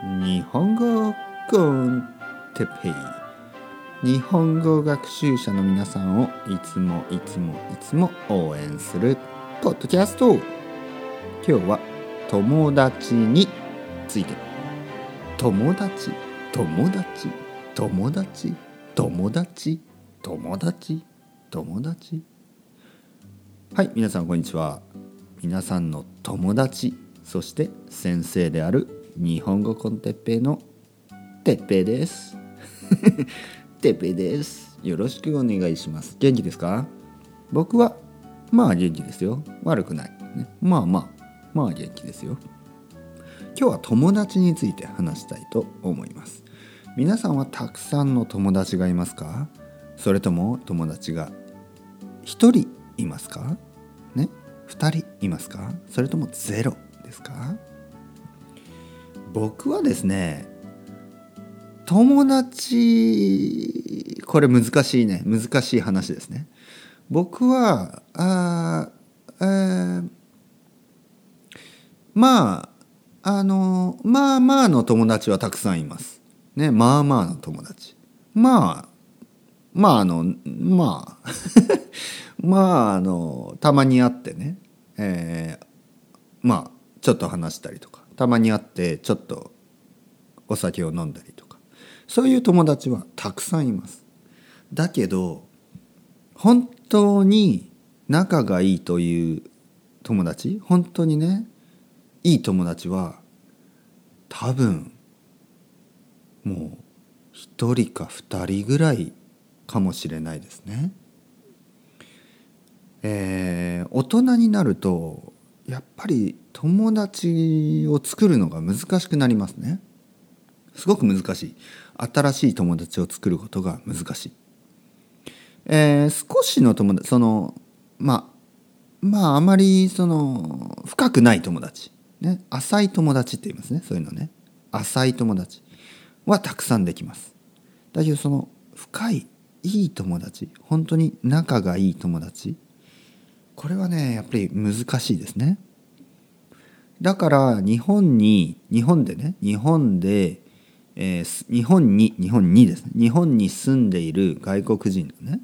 日本語コンテペイ。日本語学習者の皆さんをいつもいつもいつも応援するポッドキャスト。今日は友達について。友達友達友達友達友達友達。はい皆さんこんにちは。皆さんの友達そして先生である日本語コンテッペイのてっぺいです。てっぺいです。よろしくお願いします。元気ですか？僕はまあ元気ですよ。悪くない、ね、まあまあまあ元気ですよ。今日は友達について話したいと思います。皆さんはたくさんの友達がいますか？それとも友達が1人いますか？ね。2人いますか？それともゼロですか？僕はですね友達これ難しいね難しい話ですね。僕はあ、えー、まああのまあまあの友達はたくさんいます。ねまあまあの友達。まあ まああのまあ。まああのたまに会ってね、えー、まあちょっと話したりとか。たまに会ってちょっとお酒を飲んだりとかそういう友達はたくさんいますだけど本当に仲がいいという友達本当にねいい友達は多分もう一人か二人ぐらいかもしれないですね。えー、大人になるとやっぱり友達を作るのが難しくなりますね。すごく難しい。新しい友達を作ることが難しい、えー、少しの友達そのまあまああまりその深くない友達。ね浅い友達って言いますねそういうのね。浅い友達はたくさんできます。だけどその深いいい友達本当に仲がいい友達。これはねやっぱり難しいですね。だから日本に日本でね日本で、えー、日本に日本にですね日本に住んでいる外国人のね、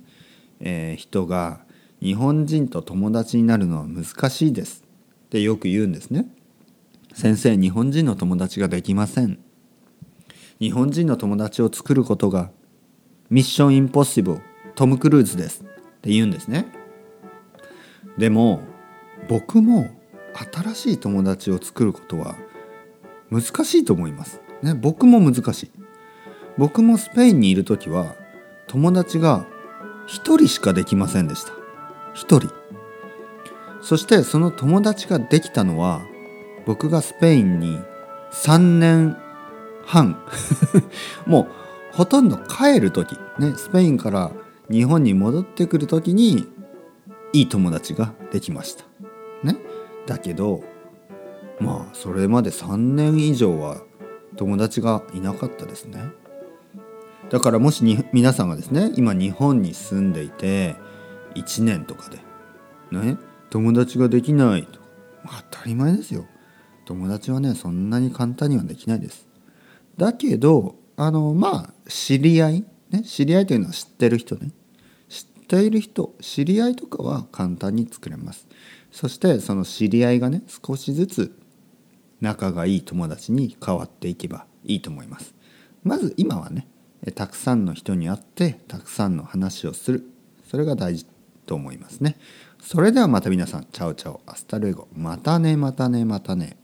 えー、人が日本人と友達になるのは難しいです。ってよく言うんですね。先生日本人の友達ができません。日本人の友達を作ることがミッションインポッシブルトム・クルーズです。って言うんですね。でも僕も新しい友達を作ることは難しいと思います。ね、僕も難しい。僕もスペインにいる時は友達が1人しかできませんでした。1人。そしてその友達ができたのは僕がスペインに3年半 もうほとんど帰る時ねスペインから日本に戻ってくる時にいい友達ができました。ね、だけどまあそれまで3年以上は友達がいなかったですね。だからもしに皆さんがですね今日本に住んでいて1年とかでね友達ができないと当たり前ですよ。友達はねそんなに簡単にはできないです。だけどあのまあ知り合いね知り合いというのは知ってる人ねっている人知り合いとかは簡単に作れます。そしてその知り合いがね少しずつ仲がいい友達に変わっていけばいいと思います。まず今はねたくさんの人に会ってたくさんの話をする。それが大事と思いますね。それではまた皆さんチャオチャオ hasta luego。またねまたねまたね。